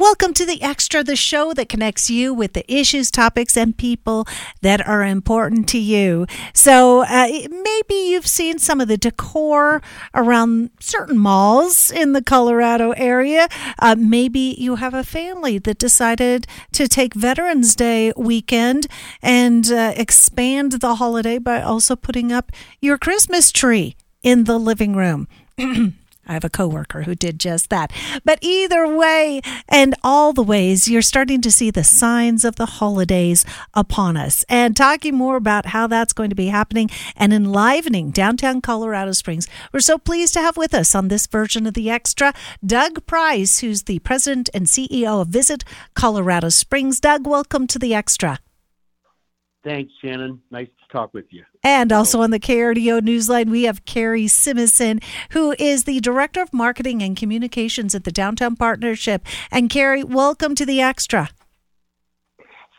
Welcome to the Extra, the show that connects you with the issues, topics, and people that are important to you. So uh, maybe you've seen some of the decor around certain malls in the Colorado area. Uh, maybe you have a family that decided to take Veterans Day weekend and uh, expand the holiday by also putting up your Christmas tree in the living room. I have a coworker who did just that. But either way, and all the ways, you're starting to see the signs of the holidays upon us. And talking more about how that's going to be happening and enlivening downtown Colorado Springs, we're so pleased to have with us on this version of the Extra Doug Price, who's the president and CEO of Visit Colorado Springs. Doug, welcome to the Extra. Thanks, Shannon. Nice to talk with you. And oh. also on the KRDO Newsline, we have Carrie Simison, who is the Director of Marketing and Communications at the Downtown Partnership. And Carrie, welcome to the Extra.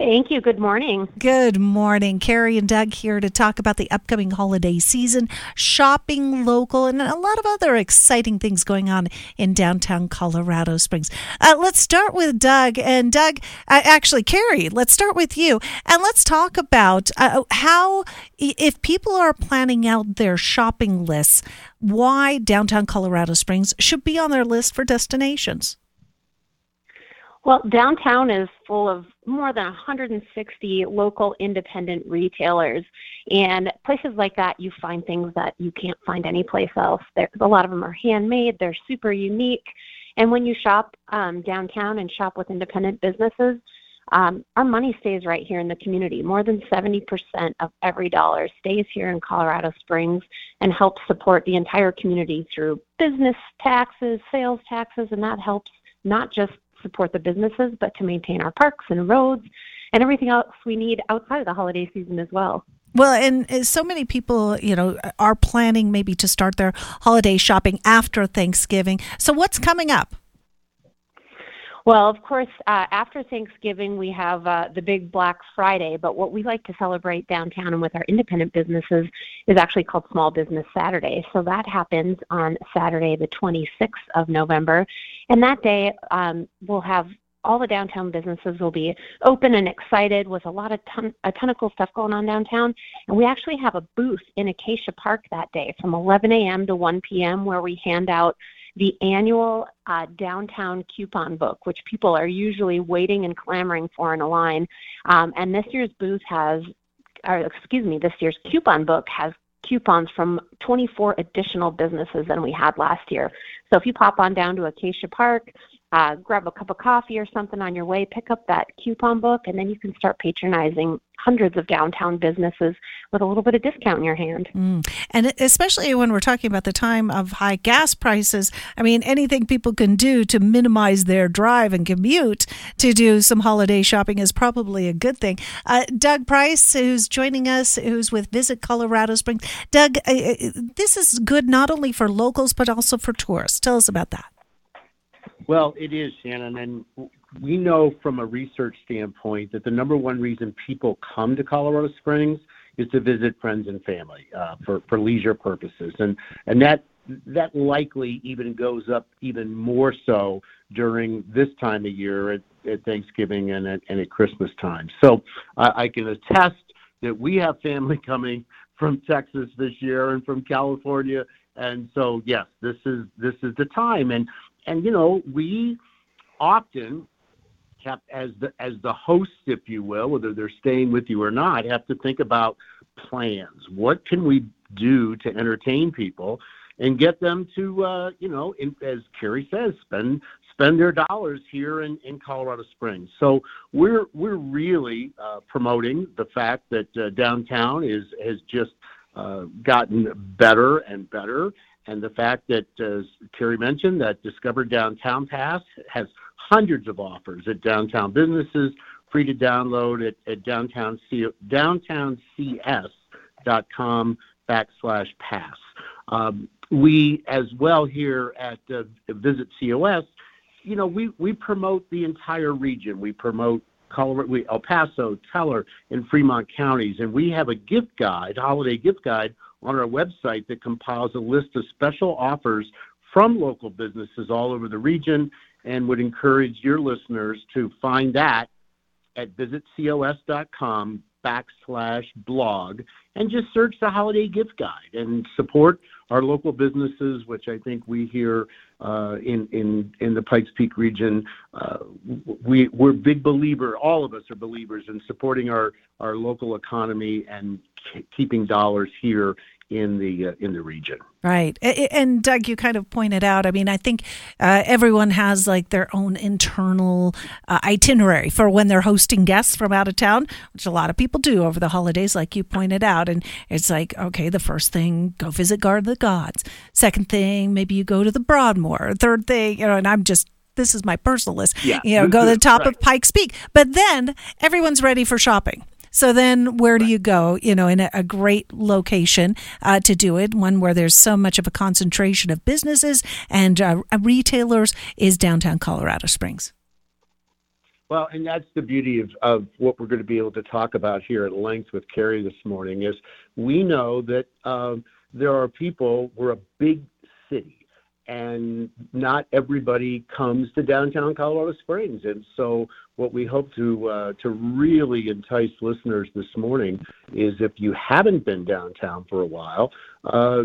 Thank you. Good morning. Good morning. Carrie and Doug here to talk about the upcoming holiday season, shopping local, and a lot of other exciting things going on in downtown Colorado Springs. Uh, let's start with Doug. And Doug, uh, actually, Carrie, let's start with you. And let's talk about uh, how, if people are planning out their shopping lists, why downtown Colorado Springs should be on their list for destinations. Well, downtown is full of more than 160 local independent retailers. And places like that, you find things that you can't find anyplace else. There, a lot of them are handmade, they're super unique. And when you shop um, downtown and shop with independent businesses, um, our money stays right here in the community. More than 70% of every dollar stays here in Colorado Springs and helps support the entire community through business taxes, sales taxes, and that helps not just support the businesses, but to maintain our parks and roads and everything else we need outside of the holiday season as well. Well, and so many people, you know, are planning maybe to start their holiday shopping after Thanksgiving. So, what's coming up? Well, of course, uh, after Thanksgiving, we have uh, the big Black Friday, but what we like to celebrate downtown and with our independent businesses is actually called Small Business Saturday. So that happens on Saturday, the 26th of November. And that day, um, we'll have all the downtown businesses will be open and excited with a lot of ton, a ton of cool stuff going on downtown. And we actually have a booth in Acacia Park that day from 11 a.m. to 1 p.m. where we hand out the annual uh, downtown coupon book, which people are usually waiting and clamoring for in a line. Um, and this year's booth has, or excuse me, this year's coupon book has coupons from 24 additional businesses than we had last year. So if you pop on down to Acacia Park, uh, grab a cup of coffee or something on your way, pick up that coupon book, and then you can start patronizing hundreds of downtown businesses with a little bit of discount in your hand. Mm. And especially when we're talking about the time of high gas prices, I mean, anything people can do to minimize their drive and commute to do some holiday shopping is probably a good thing. Uh, Doug Price, who's joining us, who's with Visit Colorado Springs. Doug, uh, this is good not only for locals, but also for tourists. Tell us about that. Well, it is, Shannon, and we know from a research standpoint that the number one reason people come to Colorado Springs is to visit friends and family uh, for for leisure purposes, and and that that likely even goes up even more so during this time of year at, at Thanksgiving and at, and at Christmas time. So I, I can attest that we have family coming from Texas this year and from California, and so yes, this is this is the time. And and you know we often have as the as the hosts, if you will, whether they're staying with you or not, have to think about plans. What can we do to entertain people and get them to, uh, you know, in, as Carrie says, spend spend their dollars here in, in Colorado Springs. So we're we're really uh, promoting the fact that uh, downtown is has just uh, gotten better and better and the fact that, as Carrie mentioned, that Discover Downtown Pass has hundreds of offers at downtown businesses, free to download at, at downtown C, downtowncs.com backslash pass. Um, we, as well here at uh, Visit COS, you know, we, we promote the entire region. We promote Colorado, we, El Paso, Teller, and Fremont counties, and we have a gift guide, holiday gift guide on our website that compiles a list of special offers from local businesses all over the region. and would encourage your listeners to find that at visitcos.com backslash blog and just search the holiday gift guide and support our local businesses, which I think we here uh, in in in the Pikes Peak region, uh, we we're big believer. All of us are believers in supporting our our local economy and keeping dollars here in the uh, in the region. Right, and Doug, you kind of pointed out. I mean, I think uh, everyone has like their own internal uh, itinerary for when they're hosting guests from out of town, which a lot of people do over the holidays, like you pointed out. And it's like, okay, the first thing, go visit Garden of the Gods. Second thing, maybe you go to the Broadmoor. Third thing, you know, and I'm just this is my personal list. Yeah. You know, go to the top right. of Pikes Peak. But then everyone's ready for shopping. So then, where do you go? You know, in a, a great location uh, to do it, one where there's so much of a concentration of businesses and uh, retailers, is downtown Colorado Springs. Well, and that's the beauty of, of what we're going to be able to talk about here at length with Carrie this morning is we know that um, there are people, we're a big and not everybody comes to downtown Colorado Springs. And so, what we hope to uh, to really entice listeners this morning is if you haven't been downtown for a while. Uh,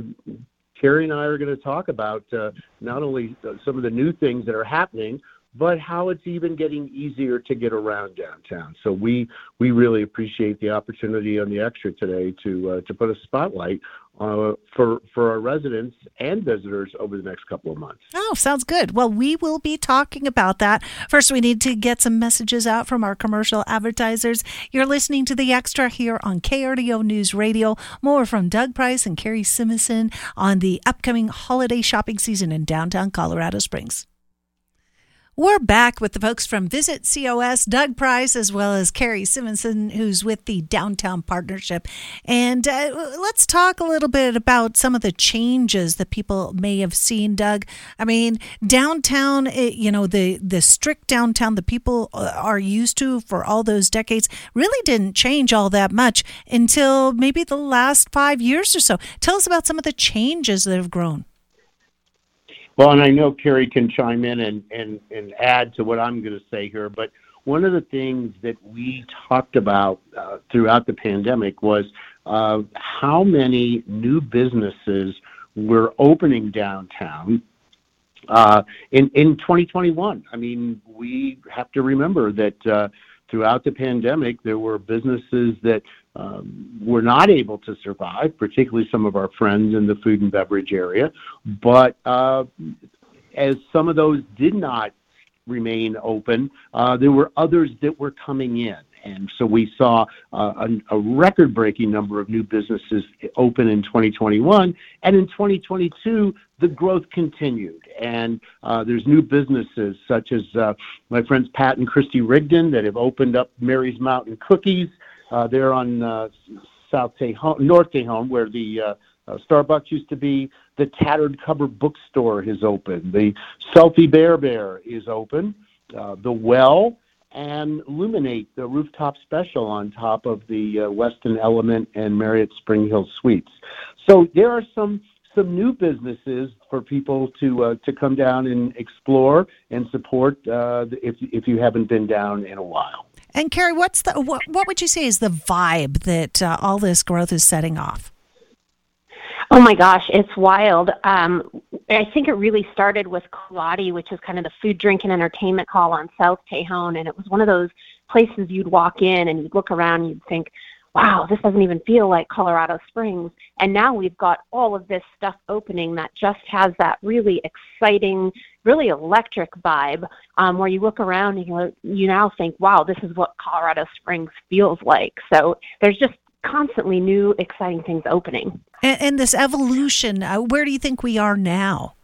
Carrie and I are going to talk about uh, not only some of the new things that are happening, but how it's even getting easier to get around downtown. So we we really appreciate the opportunity on the extra today to uh, to put a spotlight uh, for for our residents and visitors over the next couple of months. Oh, sounds good. Well, we will be talking about that. First, we need to get some messages out from our commercial advertisers. You're listening to the Extra here on KRDO News Radio. More from Doug Price and Carrie Simonson on the upcoming holiday shopping season in downtown Colorado Springs. We're back with the folks from Visit COS, Doug Price, as well as Carrie Simonson, who's with the Downtown Partnership. And uh, let's talk a little bit about some of the changes that people may have seen, Doug. I mean, downtown, it, you know, the, the strict downtown that people uh, are used to for all those decades really didn't change all that much until maybe the last five years or so. Tell us about some of the changes that have grown. Well, and I know Carrie can chime in and, and, and add to what I'm going to say here, but one of the things that we talked about uh, throughout the pandemic was uh, how many new businesses were opening downtown uh, in in 2021. I mean, we have to remember that uh, throughout the pandemic, there were businesses that um, were not able to survive, particularly some of our friends in the food and beverage area. But uh, as some of those did not remain open, uh, there were others that were coming in. And so we saw uh, a, a record breaking number of new businesses open in 2021. And in 2022, the growth continued. And uh, there's new businesses such as uh, my friends Pat and Christy Rigdon that have opened up Mary's Mountain Cookies. Uh, they're on uh, South Tejon, North Tejon, where the uh, uh, Starbucks used to be. The Tattered Cover Bookstore is open. The Selfie Bear Bear is open. Uh, the Well and Luminate, the rooftop special on top of the uh, Westin Element and Marriott Spring Hill Suites. So there are some some new businesses for people to uh, to come down and explore and support uh, if if you haven't been down in a while. And Carrie, what's the what, what would you say is the vibe that uh, all this growth is setting off? Oh my gosh, it's wild. Um, I think it really started with Coati, which is kind of the food, drink, and entertainment hall on South Tejon, and it was one of those places you'd walk in and you'd look around and you'd think, wow, this doesn't even feel like Colorado Springs. And now we've got all of this stuff opening that just has that really exciting, really electric vibe um, where you look around and you, you now think, wow, this is what Colorado Springs feels like. So there's just constantly new, exciting things opening. And, and this evolution, uh, where do you think we are now?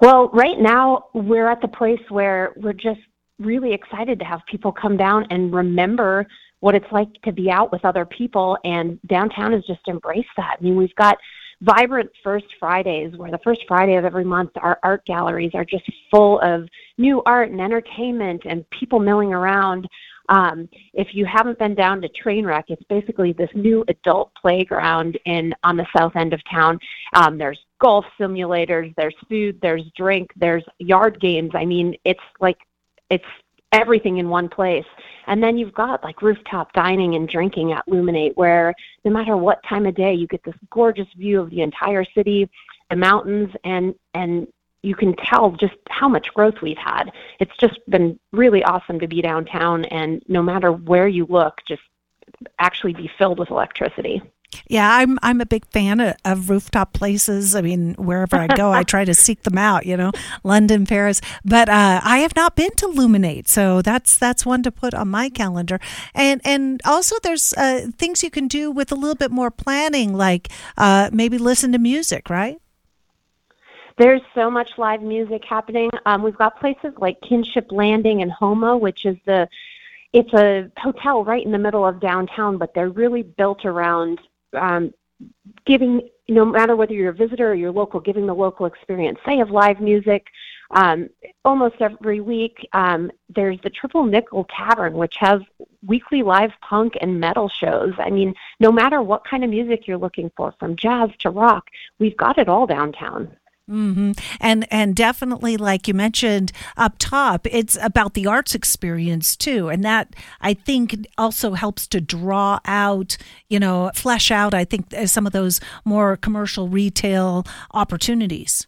Well, right now we're at the place where we're just really excited to have people come down and remember what it's like to be out with other people and downtown has just embraced that. I mean, we've got vibrant First Fridays where the first Friday of every month our art galleries are just full of new art and entertainment and people milling around Um, if you haven't been down to Trainwreck, it's basically this new adult playground in on the south end of town. Um, there's golf simulators, there's food, there's drink, there's yard games. I mean, it's like it's everything in one place. And then you've got like rooftop dining and drinking at Luminate, where no matter what time of day, you get this gorgeous view of the entire city, the mountains, and and you can tell just how much growth we've had. It's just been really awesome to be downtown, and no matter where you look, just actually be filled with electricity. Yeah, I'm I'm a big fan of, of, rooftop places. I mean, wherever I go, I try to seek them out. You know, London, Paris, but uh, I have not been to Luminate, so that's that's one to put on my calendar. And and also, there's uh, things you can do with a little bit more planning, like uh, maybe listen to music, right? There's so much live music happening. Um, we've got places like Kinship Landing and Homo, which is the it's a hotel right in the middle of downtown, but they're really built around um, giving, no matter whether you're a visitor or you're local, giving the local experience. They have live music um, almost every week. Um, there's the Triple Nickel Tavern, which has weekly live punk and metal shows. I mean, no matter what kind of music you're looking for, from jazz to rock, we've got it all downtown. Mm-hmm. And and definitely, like you mentioned up top, it's about the arts experience too, and that I think also helps to draw out, you know, flesh out. I think uh, some of those more commercial retail opportunities.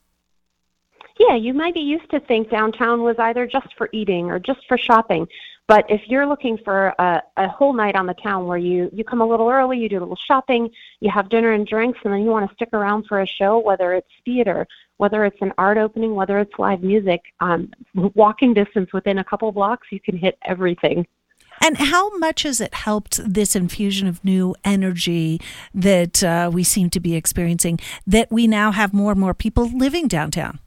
Yeah, you might be used to think downtown was either just for eating or just for shopping. But if you're looking for a, a whole night on the town where you, you come a little early, you do a little shopping, you have dinner and drinks, and then you want to stick around for a show, whether it's theater, whether it's an art opening, whether it's live music, um, walking distance within a couple blocks, you can hit everything. And how much has it helped this infusion of new energy that uh, we seem to be experiencing that we now have more and more people living downtown?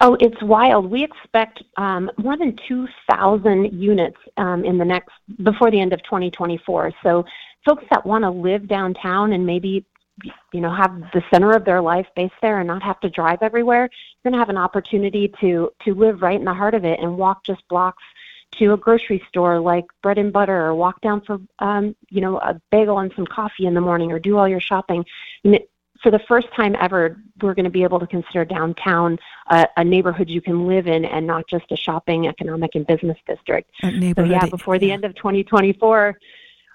Oh, it's wild. We expect um, more than 2,000 units um, in the next before the end of 2024. So, folks that want to live downtown and maybe you know have the center of their life based there and not have to drive everywhere, you're going to have an opportunity to to live right in the heart of it and walk just blocks to a grocery store like bread and butter or walk down for um, you know a bagel and some coffee in the morning or do all your shopping for the first time ever, we're going to be able to consider downtown a, a neighborhood you can live in and not just a shopping, economic, and business district. So, yeah, before the end of 2024,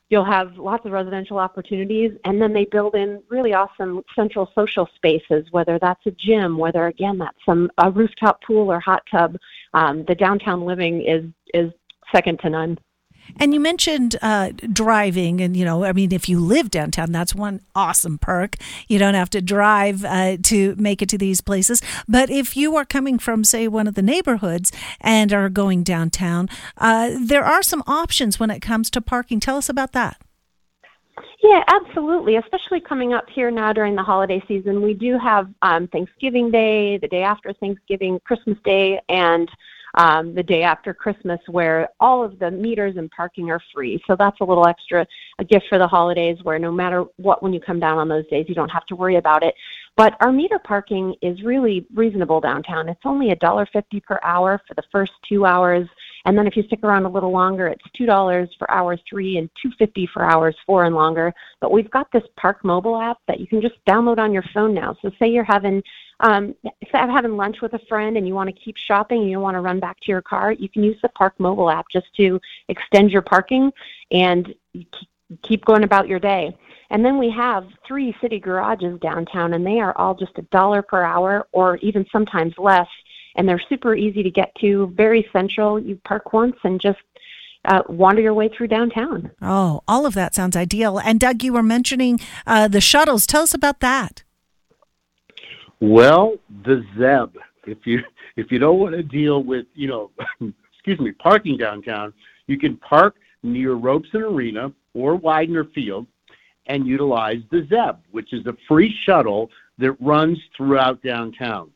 you'll have lots of residential opportunities, and then they build in really awesome central social spaces, whether that's a gym, whether again that's some a rooftop pool or hot tub. Um, the downtown living is is second to none. And you mentioned uh, driving, and you know, I mean, if you live downtown, that's one awesome perk. You don't have to drive uh, to make it to these places. But if you are coming from, say, one of the neighborhoods and are going downtown, uh, there are some options when it comes to parking. Tell us about that. Yeah, absolutely. Especially coming up here now during the holiday season, we do have um, Thanksgiving Day, the day after Thanksgiving, Christmas Day, and um, the day after Christmas, where all of the meters and parking are free. So that's a little extra, a gift for the holidays, where no matter what, when you come down on those days, you don't have to worry about it. But our meter parking is really reasonable downtown. It's only a dollar fifty per hour for the first two hours. And then if you stick around a little longer, it's $2 for hour three and $2.50 for hours four and longer. But we've got this Park mobile app that you can just download on your phone now. So say you're having um, if I'm having lunch with a friend and you want to keep shopping and you want to run back to your car, you can use the Park mobile app just to extend your parking and keep going about your day. And then we have three city garages downtown, and they are all just a dollar per hour or even sometimes less. And they're super easy to get to, very central. You park once and just uh, wander your way through downtown. Oh, all of that sounds ideal. And Doug, you were mentioning uh, the shuttles. Tell us about that. Well, the Zeb. If you if you don't want to deal with you know, excuse me, parking downtown, you can park near Robson Arena or Weidner Field and utilize the Zeb, which is a free shuttle that runs throughout downtown.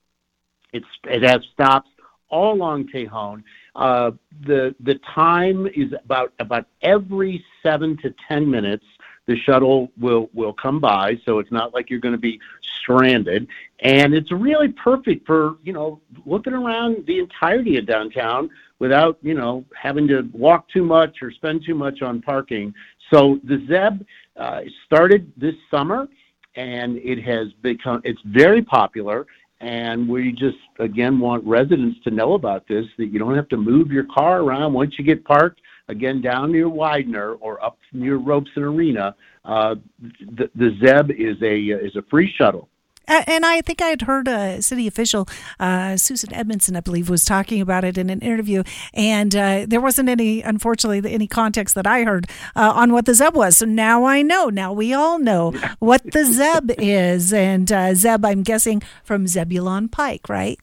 It's it has stops all along Tejon. Uh, the the time is about about every seven to ten minutes the shuttle will will come by, so it's not like you're going to be stranded. and it's really perfect for you know looking around the entirety of downtown without you know having to walk too much or spend too much on parking. So the Zeb uh, started this summer, and it has become it's very popular. And we just again want residents to know about this that you don't have to move your car around once you get parked. Again, down near Weidner or up near Robson Arena, uh, the, the Zeb is a is a free shuttle and I think I had heard a city official, uh, Susan Edmondson, I believe, was talking about it in an interview, and uh, there wasn't any, unfortunately, any context that I heard uh, on what the Zeb was. So now I know. Now we all know what the Zeb is, and uh, Zeb, I'm guessing from Zebulon Pike, right?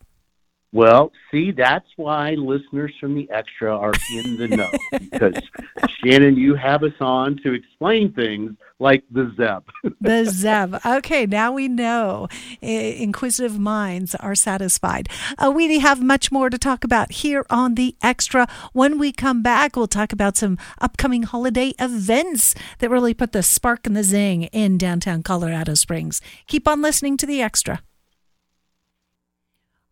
Well, see, that's why listeners from the Extra are in the know because Shannon, you have us on to explain things like the Zeb. the Zeb. Okay, now we know. Inquisitive minds are satisfied. Uh, we have much more to talk about here on the Extra. When we come back, we'll talk about some upcoming holiday events that really put the spark and the zing in downtown Colorado Springs. Keep on listening to the Extra.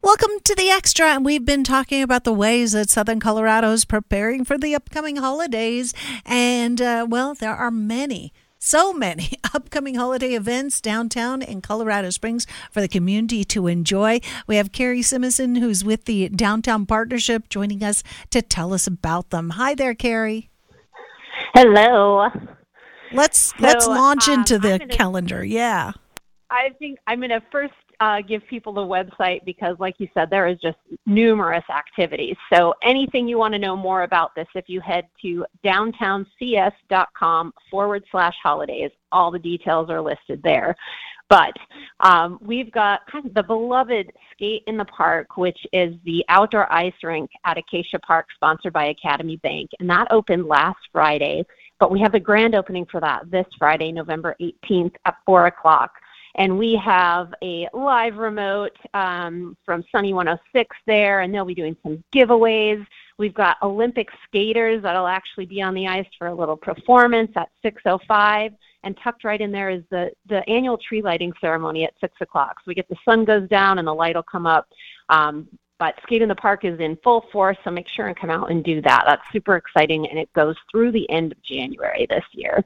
Welcome to the Extra, and we've been talking about the ways that Southern Colorado is preparing for the upcoming holidays. And, uh, well, there are many so many upcoming holiday events downtown in Colorado Springs for the community to enjoy. We have Carrie Simison, who's with the Downtown Partnership, joining us to tell us about them. Hi there, Carrie. Hello. Let's so, let's launch um, into the gonna, calendar. Yeah. I think I'm going to first uh, give people the website because, like you said, there is just numerous activities. So anything you want to know more about this, if you head to downtowncs.com forward slash holidays, all the details are listed there. But um, we've got kind of the beloved Skate in the Park, which is the outdoor ice rink at Acacia Park, sponsored by Academy Bank, and that opened last Friday. But we have the grand opening for that this Friday, November 18th at 4 o'clock and we have a live remote um, from Sunny 106 there, and they'll be doing some giveaways. We've got Olympic skaters that'll actually be on the ice for a little performance at 6:05, and tucked right in there is the the annual tree lighting ceremony at 6 o'clock. So we get the sun goes down and the light will come up. Um, but Skate in the Park is in full force, so make sure and come out and do that. That's super exciting, and it goes through the end of January this year.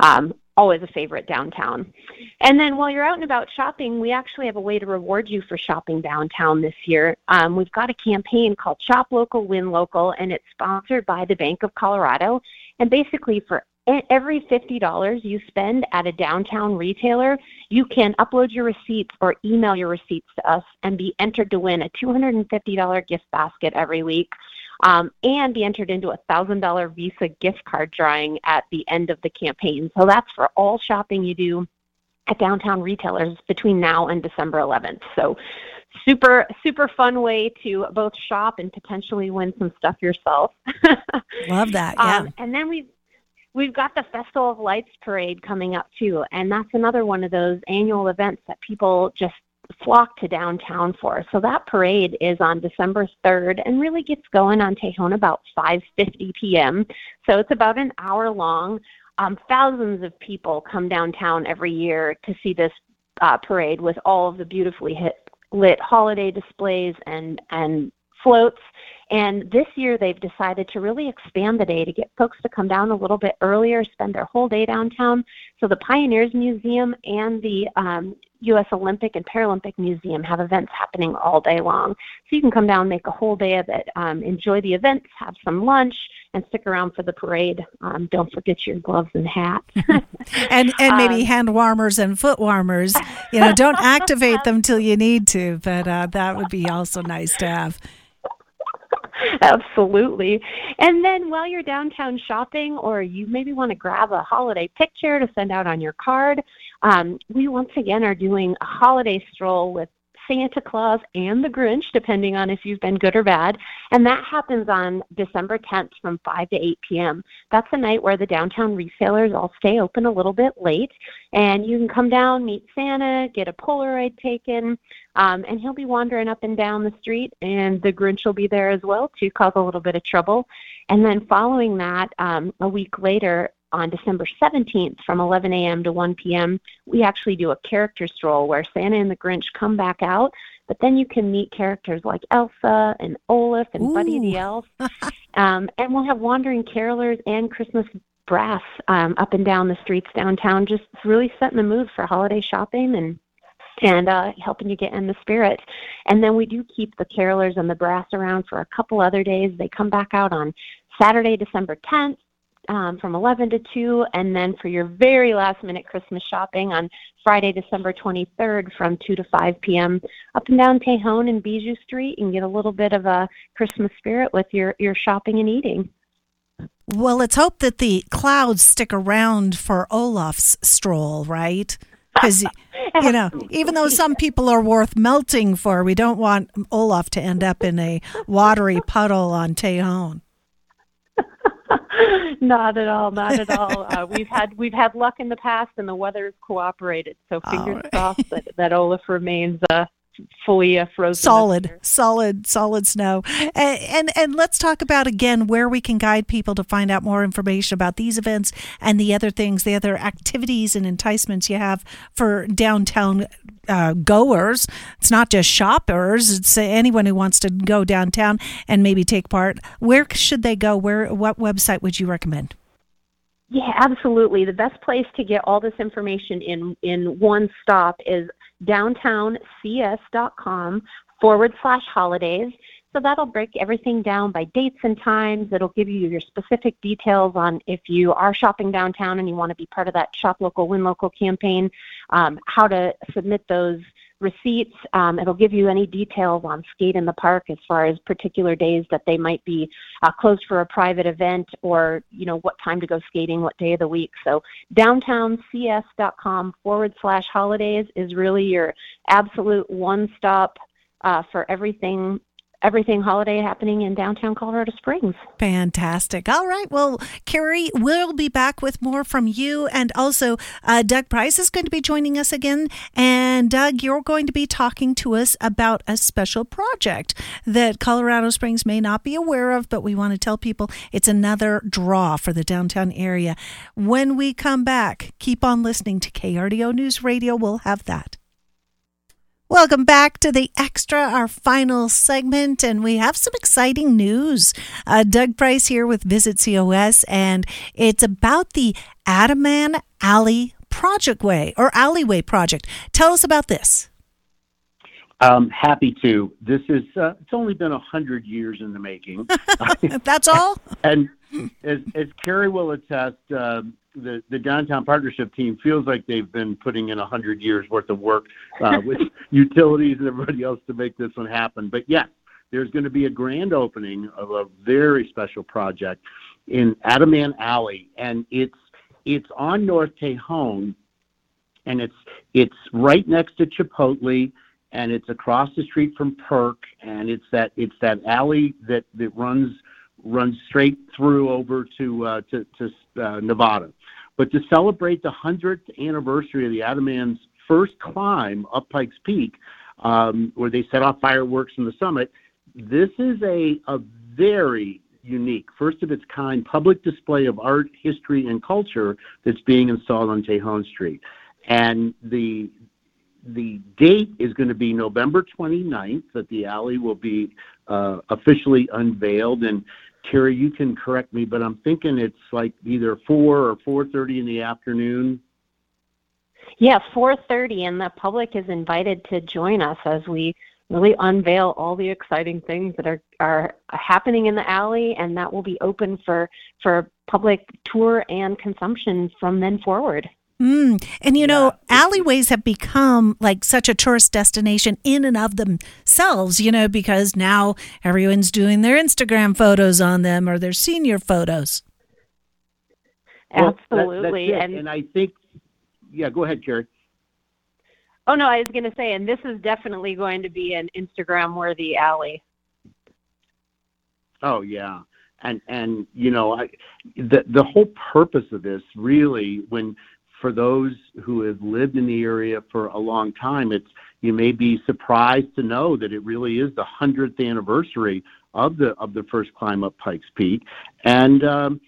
Um, always a favorite downtown. And then while you're out and about shopping, we actually have a way to reward you for shopping downtown this year. Um, we've got a campaign called Shop Local, Win Local, and it's sponsored by the Bank of Colorado. And basically, for every $50 you spend at a downtown retailer, you can upload your receipts or email your receipts to us and be entered to win a $250 gift basket every week um, and be entered into a $1,000 Visa gift card drawing at the end of the campaign. So that's for all shopping you do at downtown retailers between now and December 11th. So super super fun way to both shop and potentially win some stuff yourself. Love that. Yeah. Um, and then we've we've got the Festival of Lights parade coming up too, and that's another one of those annual events that people just flock to downtown for. So that parade is on December 3rd and really gets going on Tejon about 5:50 p.m. So it's about an hour long. Um, thousands of people come downtown every year to see this uh, parade with all of the beautifully hit, lit holiday displays and and floats. And this year they've decided to really expand the day to get folks to come down a little bit earlier, spend their whole day downtown. So the Pioneers Museum and the um, U.S. Olympic and Paralympic Museum have events happening all day long. So you can come down, make a whole day of it, um, enjoy the events, have some lunch, and stick around for the parade. Um, don't forget your gloves and hat. and and maybe um, hand warmers and foot warmers. You know, don't activate them till you need to, but uh, that would be also nice to have. Absolutely. And then while you're downtown shopping, or you maybe want to grab a holiday picture to send out on your card, um, we once again are doing a holiday stroll with Santa Claus and the Grinch, depending on if you've been good or bad. And that happens on December 10th from 5 to 8 p.m. That's a night where the downtown retailers all stay open a little bit late. And you can come down, meet Santa, get a Polaroid taken, um, and he'll be wandering up and down the street. And the Grinch will be there as well to cause a little bit of trouble. And then following that, um, a week later, on December 17th from 11 a.m. to 1 p.m., we actually do a character stroll where Santa and the Grinch come back out, but then you can meet characters like Elsa and Olaf and Ooh. Buddy the Elf. um, and we'll have wandering carolers and Christmas brass um, up and down the streets downtown, just really setting the mood for holiday shopping and and uh, helping you get in the spirit. And then we do keep the carolers and the brass around for a couple other days. They come back out on Saturday, December 10th. Um, from 11 to 2, and then for your very last minute Christmas shopping on Friday, December 23rd from 2 to 5 p.m. up and down Tejon and Bijou Street and get a little bit of a Christmas spirit with your, your shopping and eating. Well, let's hope that the clouds stick around for Olaf's stroll, right? Because, you know, even though some people are worth melting for, we don't want Olaf to end up in a watery puddle on Tejon. not at all, not at all. Uh, we've had we've had luck in the past, and the weather's cooperated. So fingers right. crossed that, that Olaf remains uh, fully uh, frozen. Solid, solid, solid snow. And, and, and let's talk about again where we can guide people to find out more information about these events and the other things, the other activities and enticements you have for downtown uh, goers. It's not just shoppers; it's anyone who wants to go downtown and maybe take part. Where should they go? Where? What website would you recommend? Yeah, absolutely. The best place to get all this information in in one stop is downtowncs.com forward slash holidays. So that'll break everything down by dates and times. It'll give you your specific details on if you are shopping downtown and you want to be part of that Shop Local, Win Local campaign, um, how to submit those receipts. Um, it'll give you any details on skate in the park as far as particular days that they might be uh, closed for a private event or, you know, what time to go skating, what day of the week. So downtowncs.com forward slash holidays is really your absolute one stop uh, for everything everything holiday happening in downtown Colorado Springs. Fantastic. All right. Well, Carrie, we'll be back with more from you. And also, uh, Doug Price is going to be joining us again. And Doug, you're going to be talking to us about a special project that Colorado Springs may not be aware of, but we want to tell people it's another draw for the downtown area. When we come back, keep on listening to KRDO News Radio. We'll have that. Welcome back to the Extra, our final segment, and we have some exciting news. Uh, Doug Price here with Visit COS, and it's about the Adaman Alley Project Way or Alleyway Project. Tell us about this. Um, happy to. This is uh, it's only been a hundred years in the making. That's all. and as, as Carrie will attest, uh, the, the downtown partnership team feels like they've been putting in a hundred years worth of work uh, with utilities and everybody else to make this one happen. But yes, there's going to be a grand opening of a very special project in Adaman Alley, and it's it's on North Tejon, and it's it's right next to Chipotle, and it's across the street from Perk, and it's that it's that alley that that runs runs straight through over to uh, to, to uh, Nevada. But to celebrate the 100th anniversary of the Adaman's first climb up Pikes Peak, um, where they set off fireworks from the summit, this is a, a very unique, first of its kind public display of art, history, and culture that's being installed on Tejon Street. And the the date is going to be November 29th that the alley will be uh, officially unveiled. And Carrie, you can correct me, but I'm thinking it's like either four or four thirty in the afternoon. Yeah, four thirty, and the public is invited to join us as we really unveil all the exciting things that are are happening in the alley, and that will be open for for public tour and consumption from then forward. Mm. And you know, alleyways have become like such a tourist destination in and of themselves, you know, because now everyone's doing their Instagram photos on them or their senior photos. Well, Absolutely. That, and, and I think, yeah, go ahead, Carrie. Oh, no, I was going to say, and this is definitely going to be an Instagram worthy alley. Oh, yeah. And, and you know, I, the, the whole purpose of this really, when, for those who have lived in the area for a long time, it's you may be surprised to know that it really is the hundredth anniversary of the of the first climb up Pikes Peak, and um,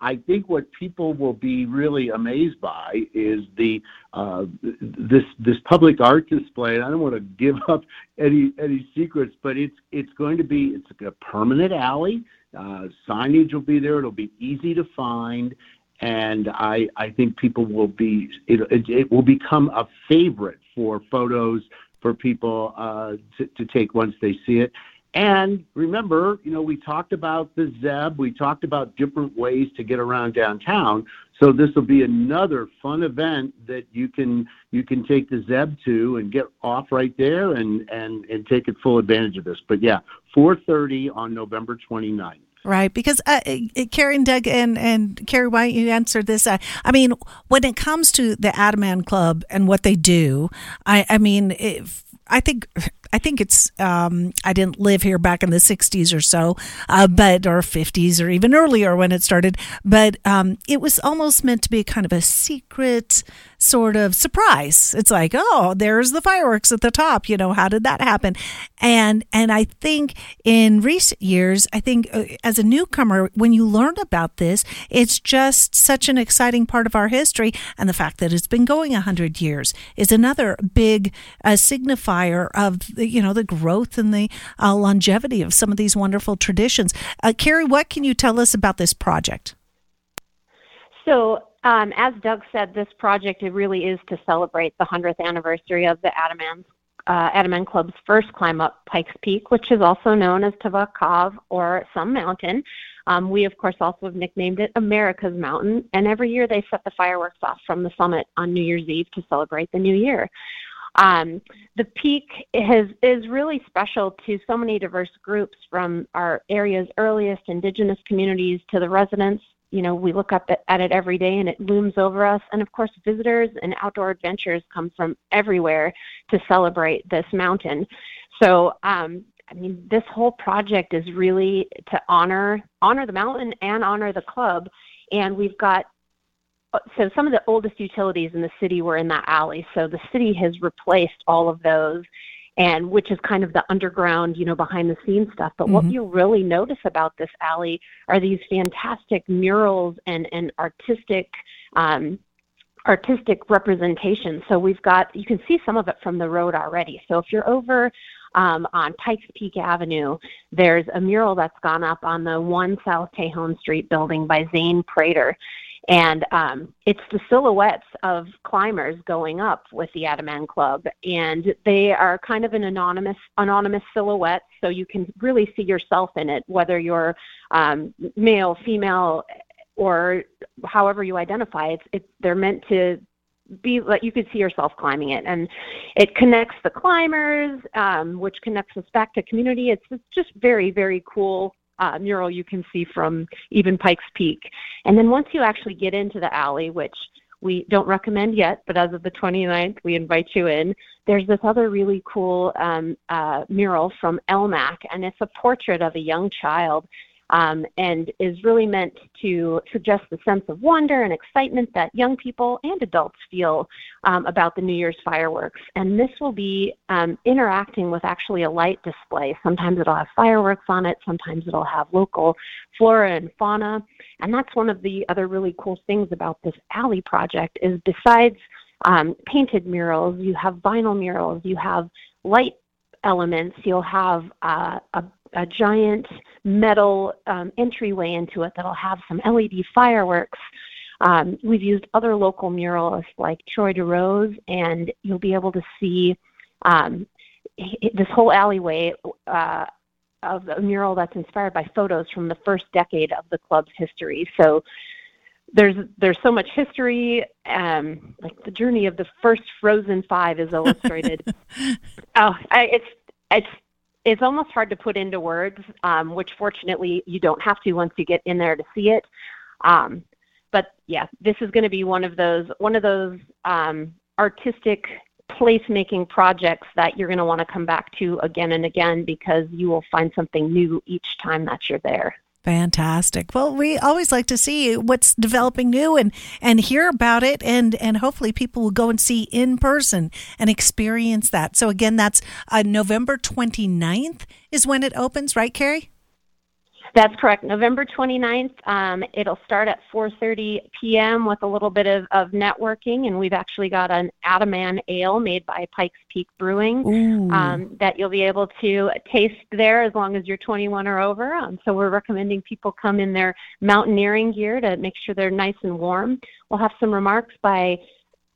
I think what people will be really amazed by is the uh, this this public art display. And I don't want to give up any any secrets, but it's it's going to be it's a permanent alley. Uh, signage will be there. It'll be easy to find, and I I think people will be it, it, it will become a favorite for photos for people uh, to, to take once they see it. And remember, you know, we talked about the ZEB, we talked about different ways to get around downtown. So this will be another fun event that you can you can take the ZEB to and get off right there and and and take it full advantage of this. But yeah, 4:30 on November 29th. Right, because uh, uh, Carrie and Doug and, and Carrie, why don't you answer this? Uh, I mean, when it comes to the Adaman Club and what they do, I, I mean, if, I think I think it's um, I didn't live here back in the '60s or so, uh, but or '50s or even earlier when it started. But um, it was almost meant to be kind of a secret sort of surprise. It's like, oh, there's the fireworks at the top. You know, how did that happen? And and I think in recent years, I think uh, as a newcomer, when you learn about this, it's just such an exciting part of our history, and the fact that it's been going hundred years is another big uh, signifier of you know the growth and the uh, longevity of some of these wonderful traditions. Uh, Carrie, what can you tell us about this project? So um, as Doug said, this project it really is to celebrate the 100th anniversary of the Adaman, uh, Adaman Club's first climb up Pikes Peak, which is also known as Tavakov or Sun Mountain. Um, we, of course, also have nicknamed it America's Mountain, and every year they set the fireworks off from the summit on New Year's Eve to celebrate the new year. Um, the peak has, is really special to so many diverse groups from our area's earliest indigenous communities to the residents you know, we look up at it every day and it looms over us. And of course, visitors and outdoor adventures come from everywhere to celebrate this mountain. So, um, I mean, this whole project is really to honor honor the mountain and honor the club. And we've got so some of the oldest utilities in the city were in that alley. So the city has replaced all of those and which is kind of the underground, you know, behind the scenes stuff. But mm-hmm. what you'll really notice about this alley are these fantastic murals and and artistic. Um, artistic representation. So we've got, you can see some of it from the road already. So if you're over um, on Pikes Peak Avenue, there's a mural that's gone up on the One South Tejon Street building by Zane Prater and um, it's the silhouettes of climbers going up with the Adaman Club, and they are kind of an anonymous anonymous silhouette, so you can really see yourself in it, whether you're um, male, female, or however you identify. It's it, they're meant to be like you could see yourself climbing it and it connects the climbers um, which connects us back to community it's, it's just very very cool uh, mural you can see from even Pikes Peak. And then once you actually get into the alley, which we don't recommend yet, but as of the 29th, we invite you in. There's this other really cool um, uh, mural from El Mac, and it's a portrait of a young child um, and is really meant to suggest the sense of wonder and excitement that young people and adults feel um, about the New Year's fireworks. And this will be um, interacting with actually a light display. Sometimes it'll have fireworks on it, sometimes it'll have local flora and fauna. And that's one of the other really cool things about this alley project is besides um, painted murals, you have vinyl murals, you have light elements, you'll have uh, a a giant metal um, entryway into it that'll have some LED fireworks. Um, we've used other local muralists like Troy DeRose, and you'll be able to see um, this whole alleyway uh, of a mural that's inspired by photos from the first decade of the club's history. So there's there's so much history. Um, like the journey of the first Frozen Five is illustrated. oh, I, it's it's it's almost hard to put into words, um, which fortunately you don't have to once you get in there to see it. Um, but yeah, this is going to be one of those one of those um, artistic placemaking projects that you're going to want to come back to again and again because you will find something new each time that you're there. Fantastic. Well, we always like to see what's developing new and and hear about it and and hopefully people will go and see in person and experience that. So again, that's uh, November 29th is when it opens, right, Carrie? That's correct. November 29th. Um, it'll start at 4:30 p.m. with a little bit of, of networking, and we've actually got an Adaman Ale made by Pikes Peak Brewing um, that you'll be able to taste there as long as you're 21 or over. Um, so we're recommending people come in their mountaineering gear to make sure they're nice and warm. We'll have some remarks by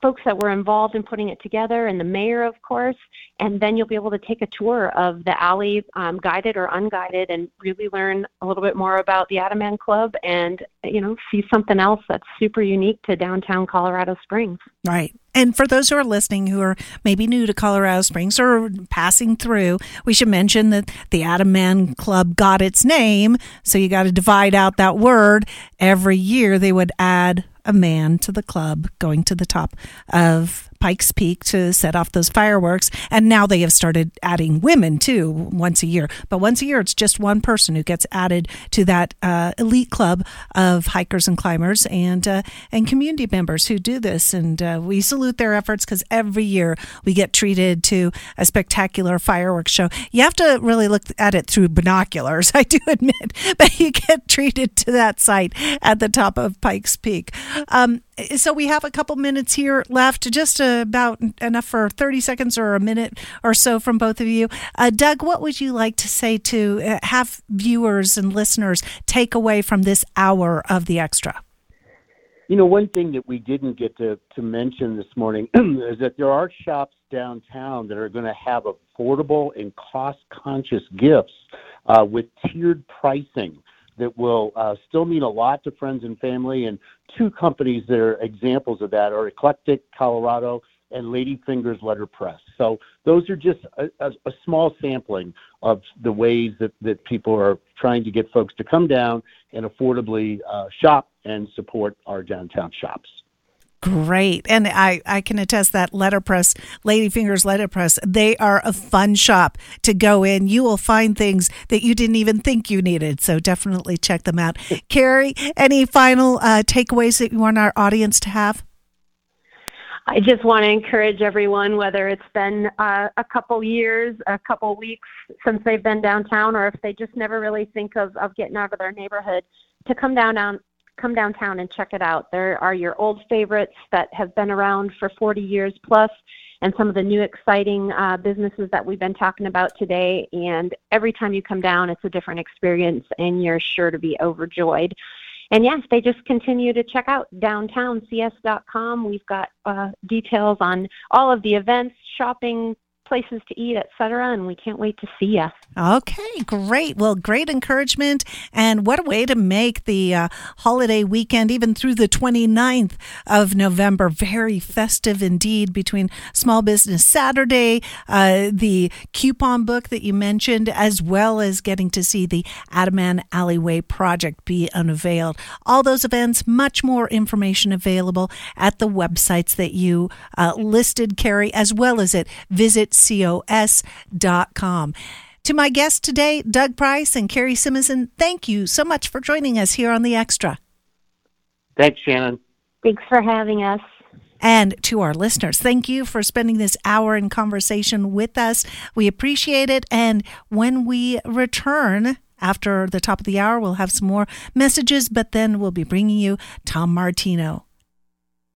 folks that were involved in putting it together and the mayor, of course. And then you'll be able to take a tour of the alley, um, guided or unguided, and really learn a little bit more about the Adaman Club and, you know, see something else that's super unique to downtown Colorado Springs. Right. And for those who are listening who are maybe new to Colorado Springs or passing through, we should mention that the Adaman Club got its name. So you got to divide out that word. Every year they would add a man to the club going to the top of Pikes Peak to set off those fireworks. And now they have started adding women too once a year. But once a year, it's just one person who gets added to that uh, elite club of hikers and climbers and uh, and community members who do this. And uh, we salute their efforts because every year we get treated to a spectacular fireworks show. You have to really look at it through binoculars, I do admit, but you get treated to that sight at the top of Pikes Peak. Um, so we have a couple minutes here left, just about enough for 30 seconds or a minute or so from both of you. Uh, Doug, what would you like to say to uh, have viewers and listeners take away from this hour of the extra? You know, one thing that we didn't get to, to mention this morning is that there are shops downtown that are going to have affordable and cost conscious gifts uh, with tiered pricing that will uh, still mean a lot to friends and family. And two companies that are examples of that are Eclectic Colorado and Ladyfingers Letterpress. So those are just a, a, a, small sampling of the ways that, that people are trying to get folks to come down and affordably uh, shop and support our downtown shops. Great. And I, I can attest that letterpress, Ladyfingers Letterpress, they are a fun shop to go in. You will find things that you didn't even think you needed. So definitely check them out. Carrie, any final uh, takeaways that you want our audience to have? I just want to encourage everyone, whether it's been uh, a couple years, a couple weeks since they've been downtown, or if they just never really think of, of getting out of their neighborhood, to come down, down come downtown and check it out. There are your old favorites that have been around for 40 years plus, and some of the new exciting uh, businesses that we've been talking about today. And every time you come down, it's a different experience, and you're sure to be overjoyed. And yes, they just continue to check out downtowncs.com. We've got uh, details on all of the events, shopping, places to eat, etc. And we can't wait to see you. Okay, great. Well, great encouragement. And what a way to make the uh, holiday weekend, even through the 29th of November, very festive indeed between Small Business Saturday, uh, the coupon book that you mentioned, as well as getting to see the Adaman Alleyway project be unveiled. All those events, much more information available at the websites that you uh, listed, Carrie, as well as at visitcos.com. To my guests today, Doug Price and Carrie Simison, thank you so much for joining us here on The Extra. Thanks, Shannon. Thanks for having us. And to our listeners, thank you for spending this hour in conversation with us. We appreciate it. And when we return, after the top of the hour, we'll have some more messages, but then we'll be bringing you Tom Martino.